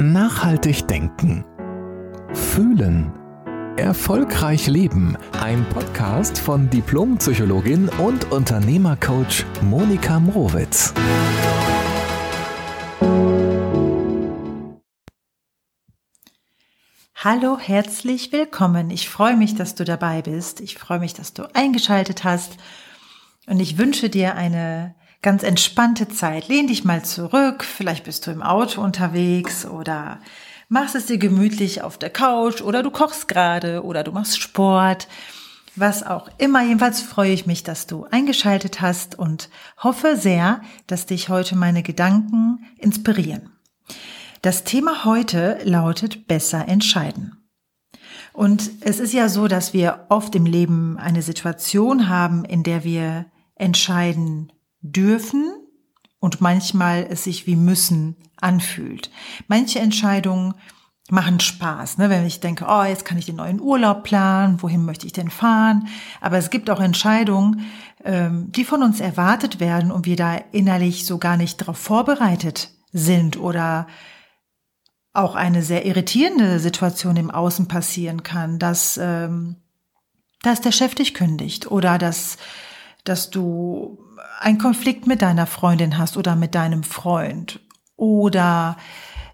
Nachhaltig denken. Fühlen. Erfolgreich leben. Ein Podcast von Diplompsychologin und Unternehmercoach Monika Mrowitz. Hallo, herzlich willkommen. Ich freue mich, dass du dabei bist. Ich freue mich, dass du eingeschaltet hast. Und ich wünsche dir eine ganz entspannte Zeit. Lehn dich mal zurück, vielleicht bist du im Auto unterwegs oder machst es dir gemütlich auf der Couch oder du kochst gerade oder du machst Sport. Was auch immer. Jedenfalls freue ich mich, dass du eingeschaltet hast und hoffe sehr, dass dich heute meine Gedanken inspirieren. Das Thema heute lautet besser entscheiden. Und es ist ja so, dass wir oft im Leben eine Situation haben, in der wir entscheiden dürfen und manchmal es sich wie müssen anfühlt. Manche Entscheidungen machen Spaß, ne? wenn ich denke, oh, jetzt kann ich den neuen Urlaub planen, wohin möchte ich denn fahren? Aber es gibt auch Entscheidungen, ähm, die von uns erwartet werden und wir da innerlich so gar nicht darauf vorbereitet sind oder auch eine sehr irritierende Situation im Außen passieren kann, dass, ähm, dass der Chef dich kündigt oder dass, dass du einen Konflikt mit deiner Freundin hast oder mit deinem Freund oder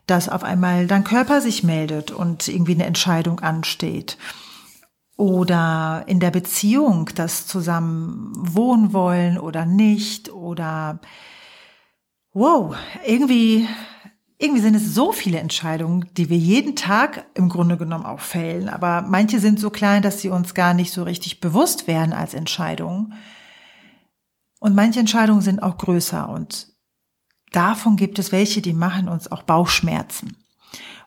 dass auf einmal dein Körper sich meldet und irgendwie eine Entscheidung ansteht oder in der Beziehung das zusammen wohnen wollen oder nicht oder wow, irgendwie irgendwie sind es so viele Entscheidungen, die wir jeden Tag im Grunde genommen auch fällen, aber manche sind so klein, dass sie uns gar nicht so richtig bewusst werden als Entscheidungen. Und manche Entscheidungen sind auch größer und davon gibt es welche, die machen uns auch Bauchschmerzen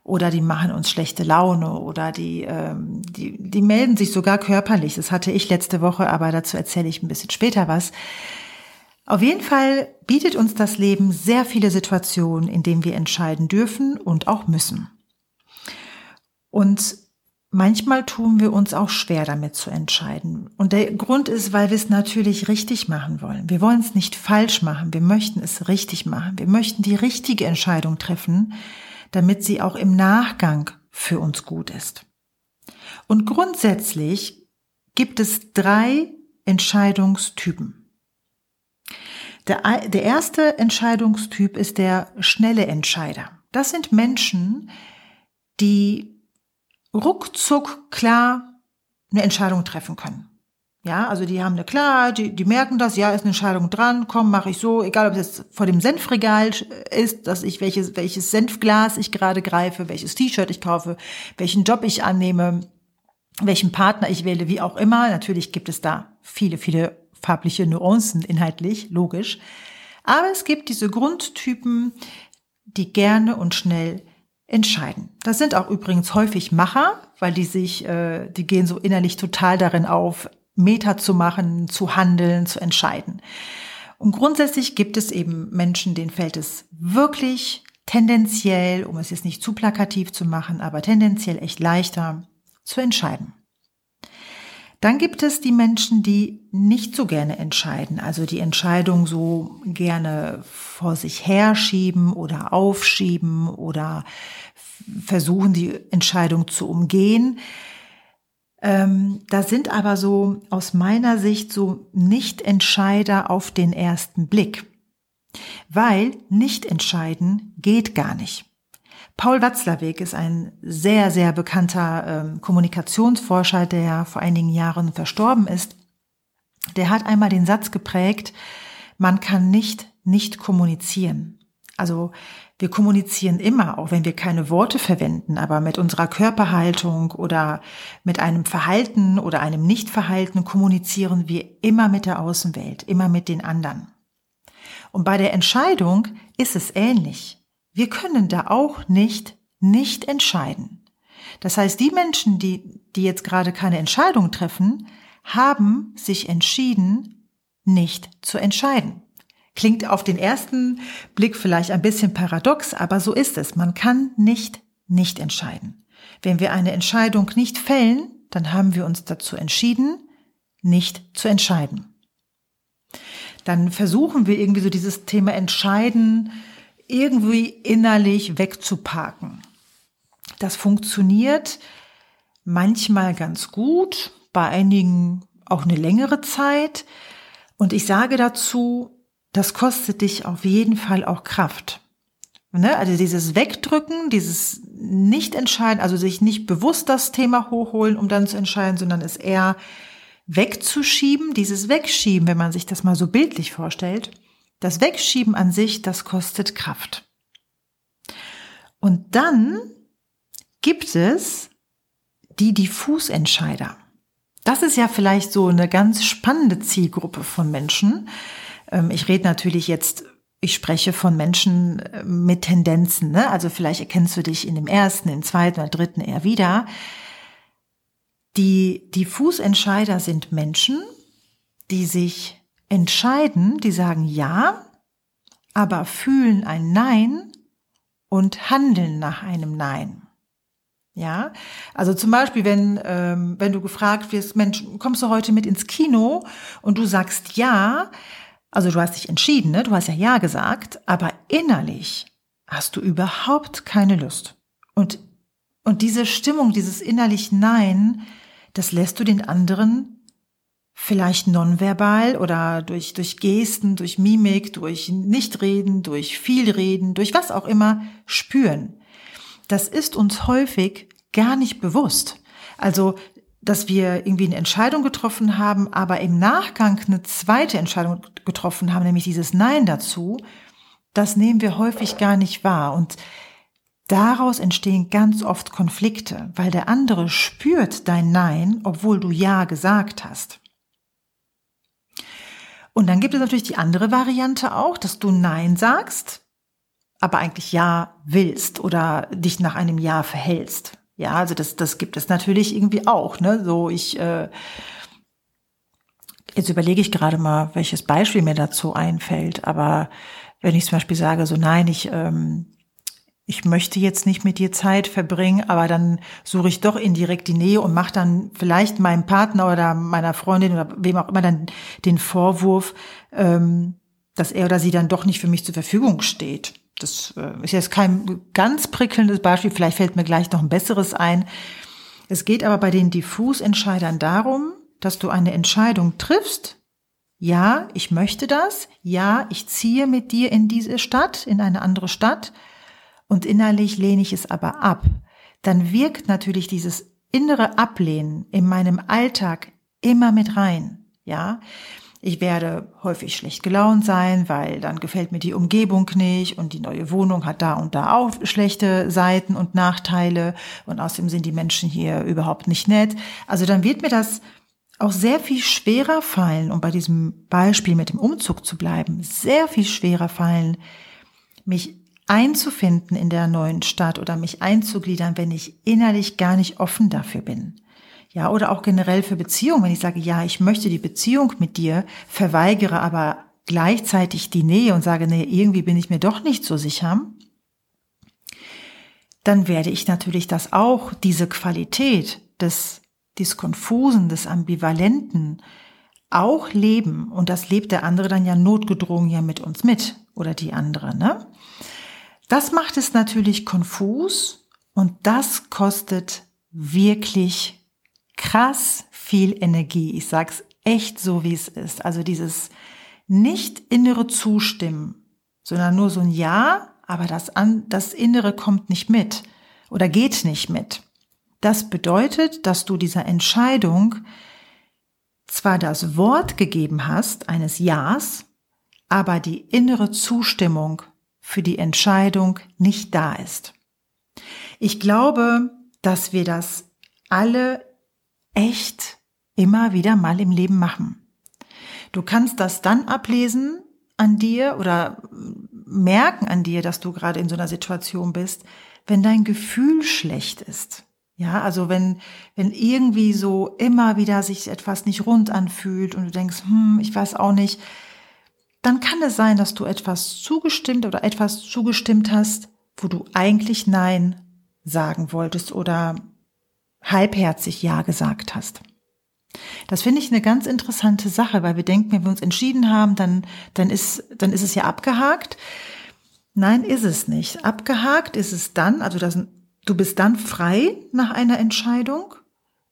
oder die machen uns schlechte Laune oder die, ähm, die, die melden sich sogar körperlich. Das hatte ich letzte Woche, aber dazu erzähle ich ein bisschen später was. Auf jeden Fall bietet uns das Leben sehr viele Situationen, in denen wir entscheiden dürfen und auch müssen. Und Manchmal tun wir uns auch schwer damit zu entscheiden. Und der Grund ist, weil wir es natürlich richtig machen wollen. Wir wollen es nicht falsch machen. Wir möchten es richtig machen. Wir möchten die richtige Entscheidung treffen, damit sie auch im Nachgang für uns gut ist. Und grundsätzlich gibt es drei Entscheidungstypen. Der, der erste Entscheidungstyp ist der schnelle Entscheider. Das sind Menschen, die ruckzuck klar eine Entscheidung treffen können. Ja, also die haben eine klar, die, die merken das, ja, ist eine Entscheidung dran, komm, mache ich so, egal ob es jetzt vor dem Senfregal ist, dass ich welches, welches Senfglas ich gerade greife, welches T-Shirt ich kaufe, welchen Job ich annehme, welchen Partner ich wähle, wie auch immer. Natürlich gibt es da viele, viele farbliche Nuancen inhaltlich, logisch. Aber es gibt diese Grundtypen, die gerne und schnell entscheiden. Das sind auch übrigens häufig Macher, weil die sich, äh, die gehen so innerlich total darin auf, Meta zu machen, zu handeln, zu entscheiden. Und grundsätzlich gibt es eben Menschen, denen fällt es wirklich tendenziell, um es jetzt nicht zu plakativ zu machen, aber tendenziell echt leichter zu entscheiden. Dann gibt es die Menschen, die nicht so gerne entscheiden, also die Entscheidung so gerne vor sich herschieben oder aufschieben oder versuchen, die Entscheidung zu umgehen. Ähm, da sind aber so aus meiner Sicht so Nicht-Entscheider auf den ersten Blick, weil nicht entscheiden geht gar nicht. Paul Watzlawick ist ein sehr, sehr bekannter ähm, Kommunikationsforscher, der vor einigen Jahren verstorben ist. Der hat einmal den Satz geprägt, man kann nicht nicht kommunizieren. Also wir kommunizieren immer, auch wenn wir keine Worte verwenden, aber mit unserer Körperhaltung oder mit einem Verhalten oder einem Nichtverhalten kommunizieren wir immer mit der Außenwelt, immer mit den anderen. Und bei der Entscheidung ist es ähnlich. Wir können da auch nicht nicht entscheiden. Das heißt, die Menschen, die, die jetzt gerade keine Entscheidung treffen, haben sich entschieden, nicht zu entscheiden. Klingt auf den ersten Blick vielleicht ein bisschen paradox, aber so ist es. Man kann nicht nicht entscheiden. Wenn wir eine Entscheidung nicht fällen, dann haben wir uns dazu entschieden, nicht zu entscheiden. Dann versuchen wir irgendwie so dieses Thema Entscheiden irgendwie innerlich wegzuparken. Das funktioniert manchmal ganz gut, bei einigen auch eine längere Zeit. Und ich sage dazu, das kostet dich auf jeden Fall auch Kraft. Ne? Also dieses Wegdrücken, dieses Nicht-Entscheiden, also sich nicht bewusst das Thema hochholen, um dann zu entscheiden, sondern es eher wegzuschieben, dieses Wegschieben, wenn man sich das mal so bildlich vorstellt, das Wegschieben an sich, das kostet Kraft. Und dann gibt es die Diffusentscheider. Das ist ja vielleicht so eine ganz spannende Zielgruppe von Menschen. Ähm, ich rede natürlich jetzt, ich spreche von Menschen äh, mit Tendenzen. Ne? Also vielleicht erkennst du dich in dem ersten, im zweiten oder dritten eher wieder. Die Diffusentscheider sind Menschen, die sich entscheiden, die sagen Ja, aber fühlen ein Nein und handeln nach einem Nein. Ja, also zum Beispiel, wenn, ähm, wenn du gefragt wirst, Mensch, kommst du heute mit ins Kino und du sagst ja, also du hast dich entschieden, ne? du hast ja ja gesagt, aber innerlich hast du überhaupt keine Lust. Und, und diese Stimmung, dieses innerlich Nein, das lässt du den anderen vielleicht nonverbal oder durch, durch Gesten, durch Mimik, durch Nichtreden, durch Vielreden, durch was auch immer spüren das ist uns häufig gar nicht bewusst. Also, dass wir irgendwie eine Entscheidung getroffen haben, aber im Nachgang eine zweite Entscheidung getroffen haben, nämlich dieses Nein dazu, das nehmen wir häufig gar nicht wahr. Und daraus entstehen ganz oft Konflikte, weil der andere spürt dein Nein, obwohl du Ja gesagt hast. Und dann gibt es natürlich die andere Variante auch, dass du Nein sagst, aber eigentlich Ja willst oder dich nach einem Ja verhältst. Ja, also das, das gibt es natürlich irgendwie auch. Ne? So ich äh, jetzt überlege ich gerade mal, welches Beispiel mir dazu einfällt. Aber wenn ich zum Beispiel sage, so nein, ich ähm, ich möchte jetzt nicht mit dir Zeit verbringen, aber dann suche ich doch indirekt die Nähe und mache dann vielleicht meinem Partner oder meiner Freundin oder wem auch immer dann den Vorwurf, ähm, dass er oder sie dann doch nicht für mich zur Verfügung steht das äh, ist jetzt kein ganz prickelndes Beispiel, vielleicht fällt mir gleich noch ein besseres ein. Es geht aber bei den Diffusentscheidern darum, dass du eine Entscheidung triffst. Ja, ich möchte das. Ja, ich ziehe mit dir in diese Stadt, in eine andere Stadt. Und innerlich lehne ich es aber ab. Dann wirkt natürlich dieses innere Ablehnen in meinem Alltag immer mit rein. Ja, ich werde häufig schlecht gelaunt sein, weil dann gefällt mir die Umgebung nicht und die neue Wohnung hat da und da auch schlechte Seiten und Nachteile und außerdem sind die Menschen hier überhaupt nicht nett. Also dann wird mir das auch sehr viel schwerer fallen, um bei diesem Beispiel mit dem Umzug zu bleiben, sehr viel schwerer fallen, mich einzufinden in der neuen Stadt oder mich einzugliedern, wenn ich innerlich gar nicht offen dafür bin. Ja, oder auch generell für Beziehungen, wenn ich sage, ja, ich möchte die Beziehung mit dir, verweigere aber gleichzeitig die Nähe und sage, nee, irgendwie bin ich mir doch nicht so sicher, dann werde ich natürlich das auch, diese Qualität des, des Konfusen, des Ambivalenten auch leben. Und das lebt der andere dann ja notgedrungen ja mit uns mit oder die andere, ne? Das macht es natürlich konfus und das kostet wirklich krass viel Energie. Ich sag's echt so, wie es ist. Also dieses nicht innere Zustimmen, sondern nur so ein Ja, aber das, an, das Innere kommt nicht mit oder geht nicht mit. Das bedeutet, dass du dieser Entscheidung zwar das Wort gegeben hast eines Ja's, aber die innere Zustimmung für die Entscheidung nicht da ist. Ich glaube, dass wir das alle echt immer wieder mal im Leben machen. Du kannst das dann ablesen an dir oder merken an dir, dass du gerade in so einer Situation bist, wenn dein Gefühl schlecht ist. Ja, also wenn, wenn irgendwie so immer wieder sich etwas nicht rund anfühlt und du denkst, hm, ich weiß auch nicht, dann kann es sein, dass du etwas zugestimmt oder etwas zugestimmt hast, wo du eigentlich Nein sagen wolltest oder halbherzig Ja gesagt hast. Das finde ich eine ganz interessante Sache, weil wir denken, wenn wir uns entschieden haben, dann, dann ist, dann ist es ja abgehakt. Nein, ist es nicht. Abgehakt ist es dann, also das, du bist dann frei nach einer Entscheidung,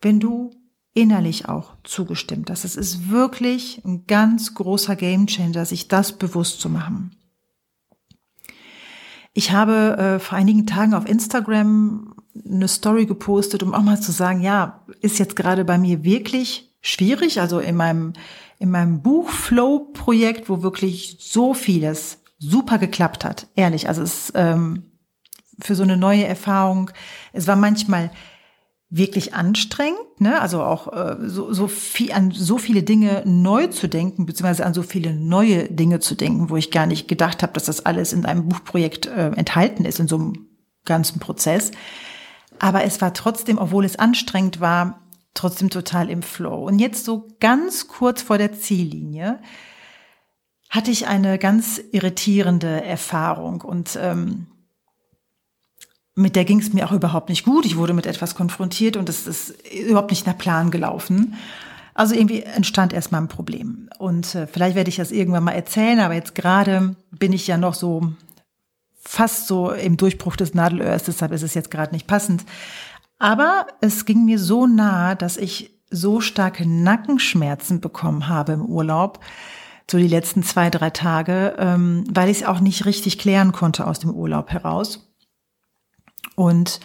wenn du innerlich auch zugestimmt hast. Es ist wirklich ein ganz großer Gamechanger, sich das bewusst zu machen. Ich habe äh, vor einigen Tagen auf Instagram eine Story gepostet, um auch mal zu sagen, ja, ist jetzt gerade bei mir wirklich schwierig. Also in meinem, in meinem Buchflow-Projekt, wo wirklich so vieles super geklappt hat. Ehrlich, also es ähm, für so eine neue Erfahrung. Es war manchmal wirklich anstrengend, ne? Also auch äh, so, so viel an so viele Dinge neu zu denken, beziehungsweise an so viele neue Dinge zu denken, wo ich gar nicht gedacht habe, dass das alles in einem Buchprojekt äh, enthalten ist in so einem ganzen Prozess. Aber es war trotzdem, obwohl es anstrengend war, trotzdem total im Flow. Und jetzt so ganz kurz vor der Ziellinie hatte ich eine ganz irritierende Erfahrung und ähm, mit der ging es mir auch überhaupt nicht gut. Ich wurde mit etwas konfrontiert und es ist überhaupt nicht nach Plan gelaufen. Also irgendwie entstand erstmal ein Problem. Und äh, vielleicht werde ich das irgendwann mal erzählen, aber jetzt gerade bin ich ja noch so fast so im Durchbruch des Nadelöhrs, deshalb ist es jetzt gerade nicht passend. Aber es ging mir so nah, dass ich so starke Nackenschmerzen bekommen habe im Urlaub, so die letzten zwei, drei Tage, ähm, weil ich es auch nicht richtig klären konnte aus dem Urlaub heraus. Und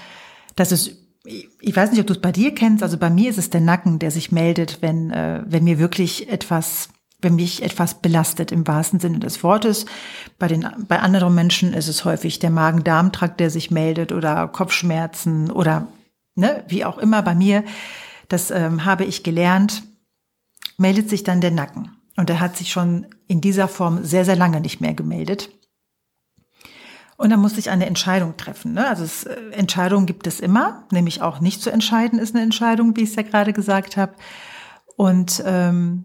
das ist, ich weiß nicht, ob du es bei dir kennst, also bei mir ist es der Nacken, der sich meldet, wenn, äh, wenn mir wirklich etwas, wenn mich etwas belastet im wahrsten Sinne des Wortes. Bei den, bei anderen Menschen ist es häufig der Magen-Darm-Trakt, der sich meldet oder Kopfschmerzen oder, ne, wie auch immer bei mir. Das ähm, habe ich gelernt, meldet sich dann der Nacken. Und er hat sich schon in dieser Form sehr, sehr lange nicht mehr gemeldet. Und dann musste ich eine Entscheidung treffen. Ne? Also es, äh, Entscheidungen gibt es immer, nämlich auch nicht zu entscheiden ist eine Entscheidung, wie ich es ja gerade gesagt habe. Und ähm,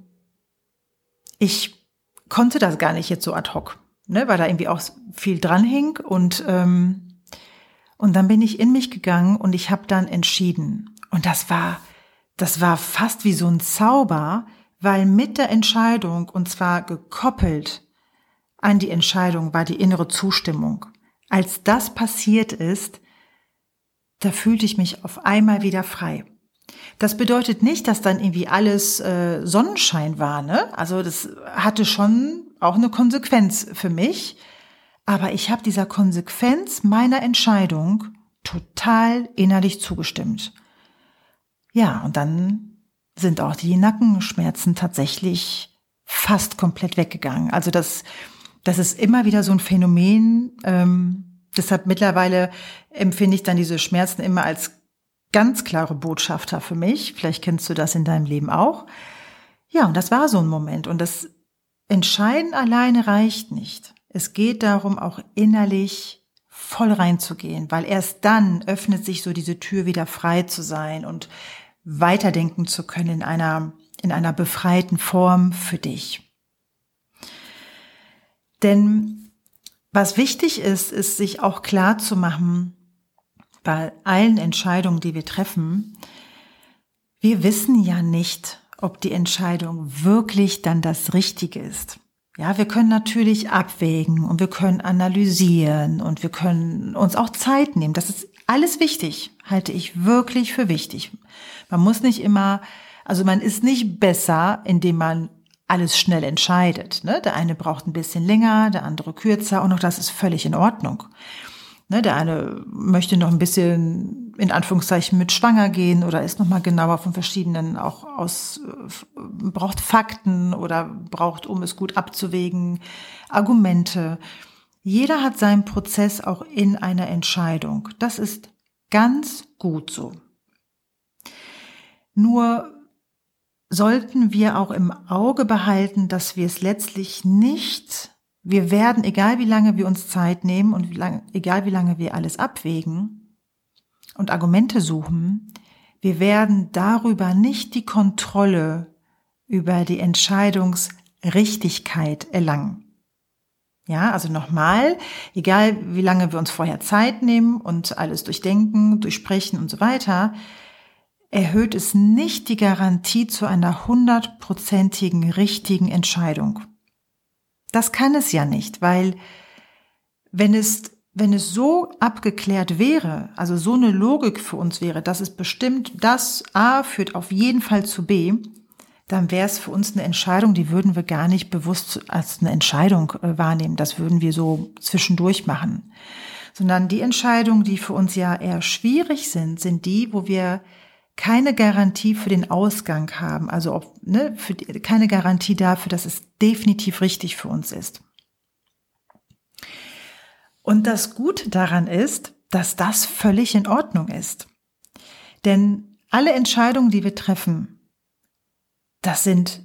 ich konnte das gar nicht jetzt so ad hoc, ne? weil da irgendwie auch viel dran hing. Und, ähm, und dann bin ich in mich gegangen und ich habe dann entschieden. Und das war, das war fast wie so ein Zauber, weil mit der Entscheidung, und zwar gekoppelt an die Entscheidung, war die innere Zustimmung. Als das passiert ist, da fühlte ich mich auf einmal wieder frei. Das bedeutet nicht, dass dann irgendwie alles äh, Sonnenschein war, ne? Also das hatte schon auch eine Konsequenz für mich, aber ich habe dieser Konsequenz meiner Entscheidung total innerlich zugestimmt. Ja, und dann sind auch die Nackenschmerzen tatsächlich fast komplett weggegangen. Also das, das ist immer wieder so ein Phänomen. Ähm, deshalb mittlerweile empfinde ich dann diese Schmerzen immer als ganz klare Botschafter für mich. Vielleicht kennst du das in deinem Leben auch. Ja, und das war so ein Moment. Und das Entscheiden alleine reicht nicht. Es geht darum, auch innerlich voll reinzugehen, weil erst dann öffnet sich so diese Tür wieder frei zu sein und weiterdenken zu können in einer, in einer befreiten Form für dich. Denn was wichtig ist, ist sich auch klar zu machen, bei allen Entscheidungen, die wir treffen, wir wissen ja nicht, ob die Entscheidung wirklich dann das Richtige ist. Ja, wir können natürlich abwägen und wir können analysieren und wir können uns auch Zeit nehmen. Das ist alles wichtig, halte ich wirklich für wichtig. Man muss nicht immer, also man ist nicht besser, indem man alles schnell entscheidet. Ne? Der eine braucht ein bisschen länger, der andere kürzer und auch das ist völlig in Ordnung. Ne? Der eine möchte noch ein bisschen in Anführungszeichen mit schwanger gehen oder ist noch mal genauer von verschiedenen auch aus braucht Fakten oder braucht, um es gut abzuwägen, Argumente. Jeder hat seinen Prozess auch in einer Entscheidung. Das ist ganz gut so. Nur sollten wir auch im Auge behalten, dass wir es letztlich nicht, wir werden, egal wie lange wir uns Zeit nehmen und wie lang, egal wie lange wir alles abwägen und Argumente suchen, wir werden darüber nicht die Kontrolle über die Entscheidungsrichtigkeit erlangen. Ja, also nochmal, egal wie lange wir uns vorher Zeit nehmen und alles durchdenken, durchsprechen und so weiter, erhöht es nicht die Garantie zu einer hundertprozentigen richtigen Entscheidung. Das kann es ja nicht, weil wenn es, wenn es so abgeklärt wäre, also so eine Logik für uns wäre, dass es bestimmt, das A führt auf jeden Fall zu B, dann wäre es für uns eine Entscheidung, die würden wir gar nicht bewusst als eine Entscheidung äh, wahrnehmen. Das würden wir so zwischendurch machen. Sondern die Entscheidungen, die für uns ja eher schwierig sind, sind die, wo wir keine Garantie für den Ausgang haben, also ob, ne, für keine Garantie dafür, dass es definitiv richtig für uns ist. Und das Gute daran ist, dass das völlig in Ordnung ist. Denn alle Entscheidungen, die wir treffen, das sind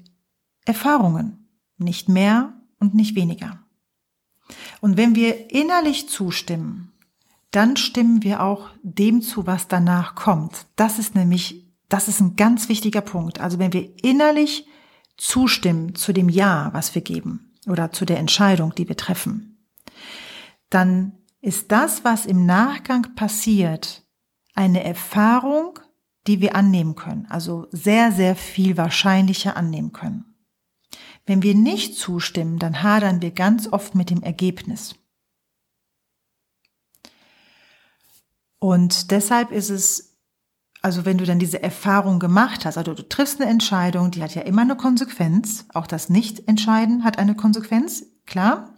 Erfahrungen, nicht mehr und nicht weniger. Und wenn wir innerlich zustimmen, dann stimmen wir auch dem zu, was danach kommt. Das ist nämlich, das ist ein ganz wichtiger Punkt. Also wenn wir innerlich zustimmen zu dem Ja, was wir geben oder zu der Entscheidung, die wir treffen, dann ist das, was im Nachgang passiert, eine Erfahrung, die wir annehmen können, also sehr, sehr viel wahrscheinlicher annehmen können. Wenn wir nicht zustimmen, dann hadern wir ganz oft mit dem Ergebnis. Und deshalb ist es, also wenn du dann diese Erfahrung gemacht hast, also du triffst eine Entscheidung, die hat ja immer eine Konsequenz, auch das Nicht-Entscheiden hat eine Konsequenz, klar,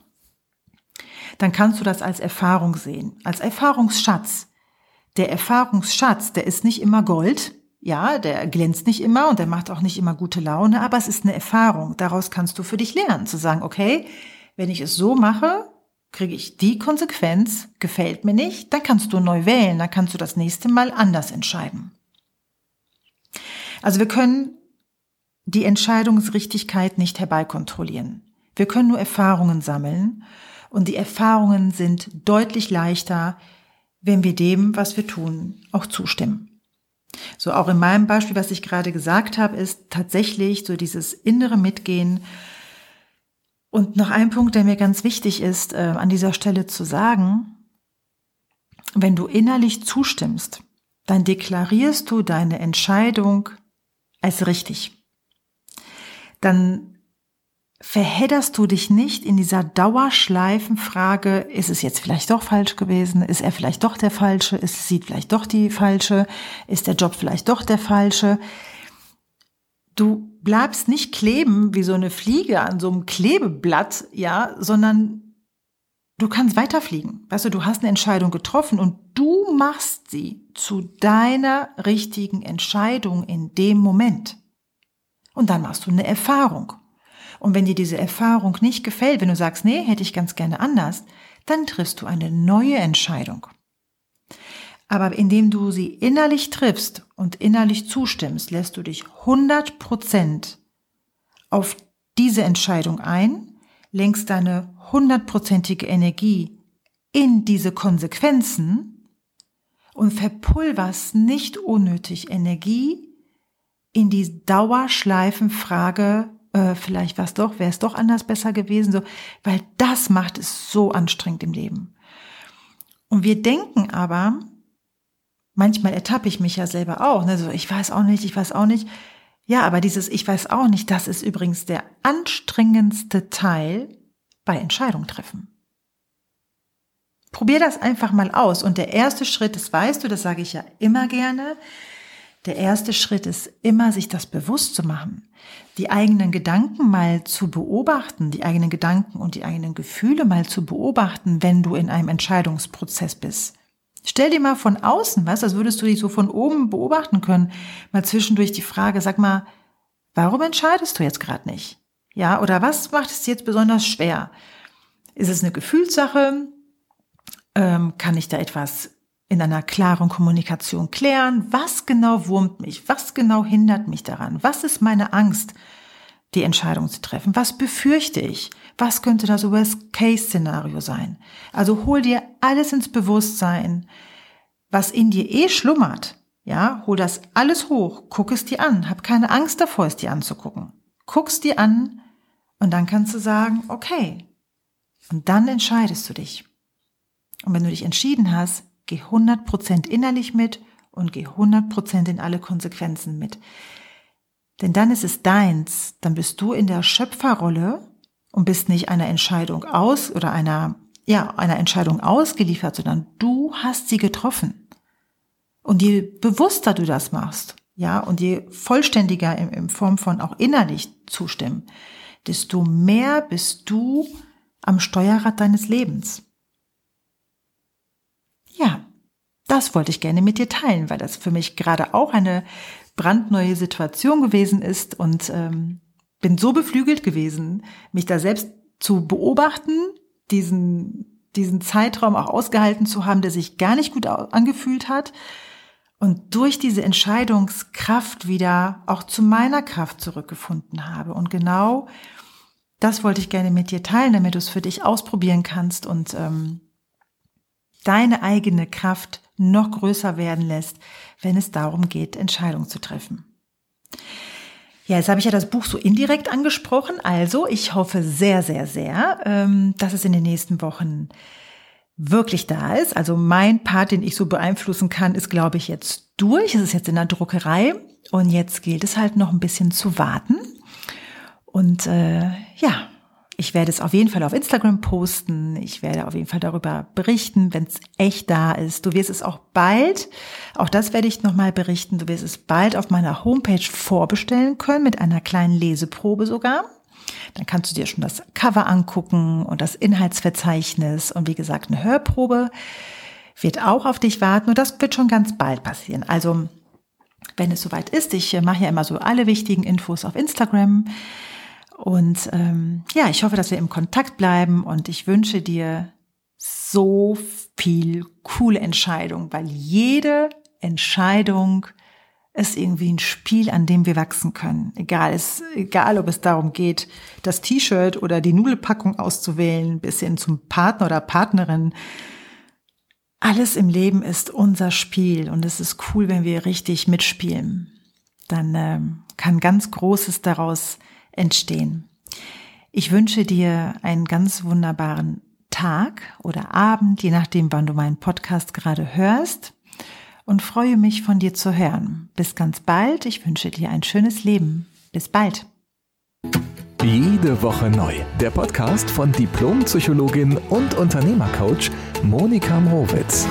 dann kannst du das als Erfahrung sehen, als Erfahrungsschatz der Erfahrungsschatz, der ist nicht immer Gold, ja, der glänzt nicht immer und der macht auch nicht immer gute Laune, aber es ist eine Erfahrung. Daraus kannst du für dich lernen, zu sagen, okay, wenn ich es so mache, kriege ich die Konsequenz, gefällt mir nicht, dann kannst du neu wählen, dann kannst du das nächste Mal anders entscheiden. Also wir können die Entscheidungsrichtigkeit nicht herbeikontrollieren. Wir können nur Erfahrungen sammeln und die Erfahrungen sind deutlich leichter, wenn wir dem, was wir tun, auch zustimmen. So auch in meinem Beispiel, was ich gerade gesagt habe, ist tatsächlich so dieses innere Mitgehen. Und noch ein Punkt, der mir ganz wichtig ist, äh, an dieser Stelle zu sagen, wenn du innerlich zustimmst, dann deklarierst du deine Entscheidung als richtig. Dann verhedderst du dich nicht in dieser Dauerschleifenfrage, ist es jetzt vielleicht doch falsch gewesen, ist er vielleicht doch der Falsche, ist sie vielleicht doch die Falsche, ist der Job vielleicht doch der Falsche. Du bleibst nicht kleben wie so eine Fliege an so einem Klebeblatt, ja, sondern du kannst weiterfliegen. Weißt du, du hast eine Entscheidung getroffen und du machst sie zu deiner richtigen Entscheidung in dem Moment. Und dann machst du eine Erfahrung. Und wenn dir diese Erfahrung nicht gefällt, wenn du sagst, nee, hätte ich ganz gerne anders, dann triffst du eine neue Entscheidung. Aber indem du sie innerlich triffst und innerlich zustimmst, lässt du dich 100 Prozent auf diese Entscheidung ein, lenkst deine hundertprozentige Energie in diese Konsequenzen und verpulverst nicht unnötig Energie in die Dauerschleifenfrage äh, vielleicht war es doch, wäre es doch anders besser gewesen, so, weil das macht es so anstrengend im Leben. Und wir denken aber, manchmal ertappe ich mich ja selber auch, ne, so, ich weiß auch nicht, ich weiß auch nicht. Ja, aber dieses Ich weiß auch nicht, das ist übrigens der anstrengendste Teil bei Entscheidung treffen. Probier das einfach mal aus. Und der erste Schritt, das weißt du, das sage ich ja immer gerne, der erste Schritt ist immer, sich das bewusst zu machen, die eigenen Gedanken mal zu beobachten, die eigenen Gedanken und die eigenen Gefühle mal zu beobachten, wenn du in einem Entscheidungsprozess bist. Stell dir mal von außen, was, als würdest du dich so von oben beobachten können, mal zwischendurch die Frage, sag mal, warum entscheidest du jetzt gerade nicht? Ja, oder was macht es jetzt besonders schwer? Ist es eine Gefühlssache? Ähm, kann ich da etwas in einer klaren Kommunikation klären, was genau wurmt mich, was genau hindert mich daran, was ist meine Angst, die Entscheidung zu treffen, was befürchte ich, was könnte das Worst-Case-Szenario sein. Also hol dir alles ins Bewusstsein, was in dir eh schlummert. Ja, hol das alles hoch, guck es dir an, hab keine Angst davor, es dir anzugucken. Guck's dir an und dann kannst du sagen, okay. Und dann entscheidest du dich. Und wenn du dich entschieden hast, Geh 100% innerlich mit und geh 100% in alle Konsequenzen mit. Denn dann ist es deins, dann bist du in der Schöpferrolle und bist nicht einer Entscheidung aus oder einer, ja, einer Entscheidung ausgeliefert, sondern du hast sie getroffen. Und je bewusster du das machst, ja, und je vollständiger in, in Form von auch innerlich zustimmen, desto mehr bist du am Steuerrad deines Lebens. Ja, das wollte ich gerne mit dir teilen, weil das für mich gerade auch eine brandneue Situation gewesen ist und ähm, bin so beflügelt gewesen, mich da selbst zu beobachten, diesen, diesen Zeitraum auch ausgehalten zu haben, der sich gar nicht gut angefühlt hat und durch diese Entscheidungskraft wieder auch zu meiner Kraft zurückgefunden habe. Und genau das wollte ich gerne mit dir teilen, damit du es für dich ausprobieren kannst und ähm, deine eigene Kraft noch größer werden lässt, wenn es darum geht, Entscheidungen zu treffen. Ja, jetzt habe ich ja das Buch so indirekt angesprochen. Also ich hoffe sehr, sehr, sehr, ähm, dass es in den nächsten Wochen wirklich da ist. Also mein Part, den ich so beeinflussen kann, ist, glaube ich, jetzt durch. Es ist jetzt in der Druckerei und jetzt gilt es halt noch ein bisschen zu warten. Und äh, ja, ich werde es auf jeden Fall auf Instagram posten. Ich werde auf jeden Fall darüber berichten, wenn es echt da ist. Du wirst es auch bald, auch das werde ich nochmal berichten, du wirst es bald auf meiner Homepage vorbestellen können, mit einer kleinen Leseprobe sogar. Dann kannst du dir schon das Cover angucken und das Inhaltsverzeichnis und wie gesagt eine Hörprobe wird auch auf dich warten und das wird schon ganz bald passieren. Also wenn es soweit ist, ich mache ja immer so alle wichtigen Infos auf Instagram. Und ähm, ja, ich hoffe, dass wir im Kontakt bleiben und ich wünsche dir so viel coole Entscheidung, weil jede Entscheidung ist irgendwie ein Spiel, an dem wir wachsen können. Egal, es, egal ob es darum geht, das T-Shirt oder die Nudelpackung auszuwählen, bis hin zum Partner oder Partnerin. Alles im Leben ist unser Spiel und es ist cool, wenn wir richtig mitspielen. Dann ähm, kann ganz Großes daraus entstehen. Ich wünsche dir einen ganz wunderbaren Tag oder Abend, je nachdem, wann du meinen Podcast gerade hörst und freue mich von dir zu hören. Bis ganz bald. Ich wünsche dir ein schönes Leben. Bis bald. Jede Woche neu. Der Podcast von Diplompsychologin und Unternehmercoach Monika Mrowitz.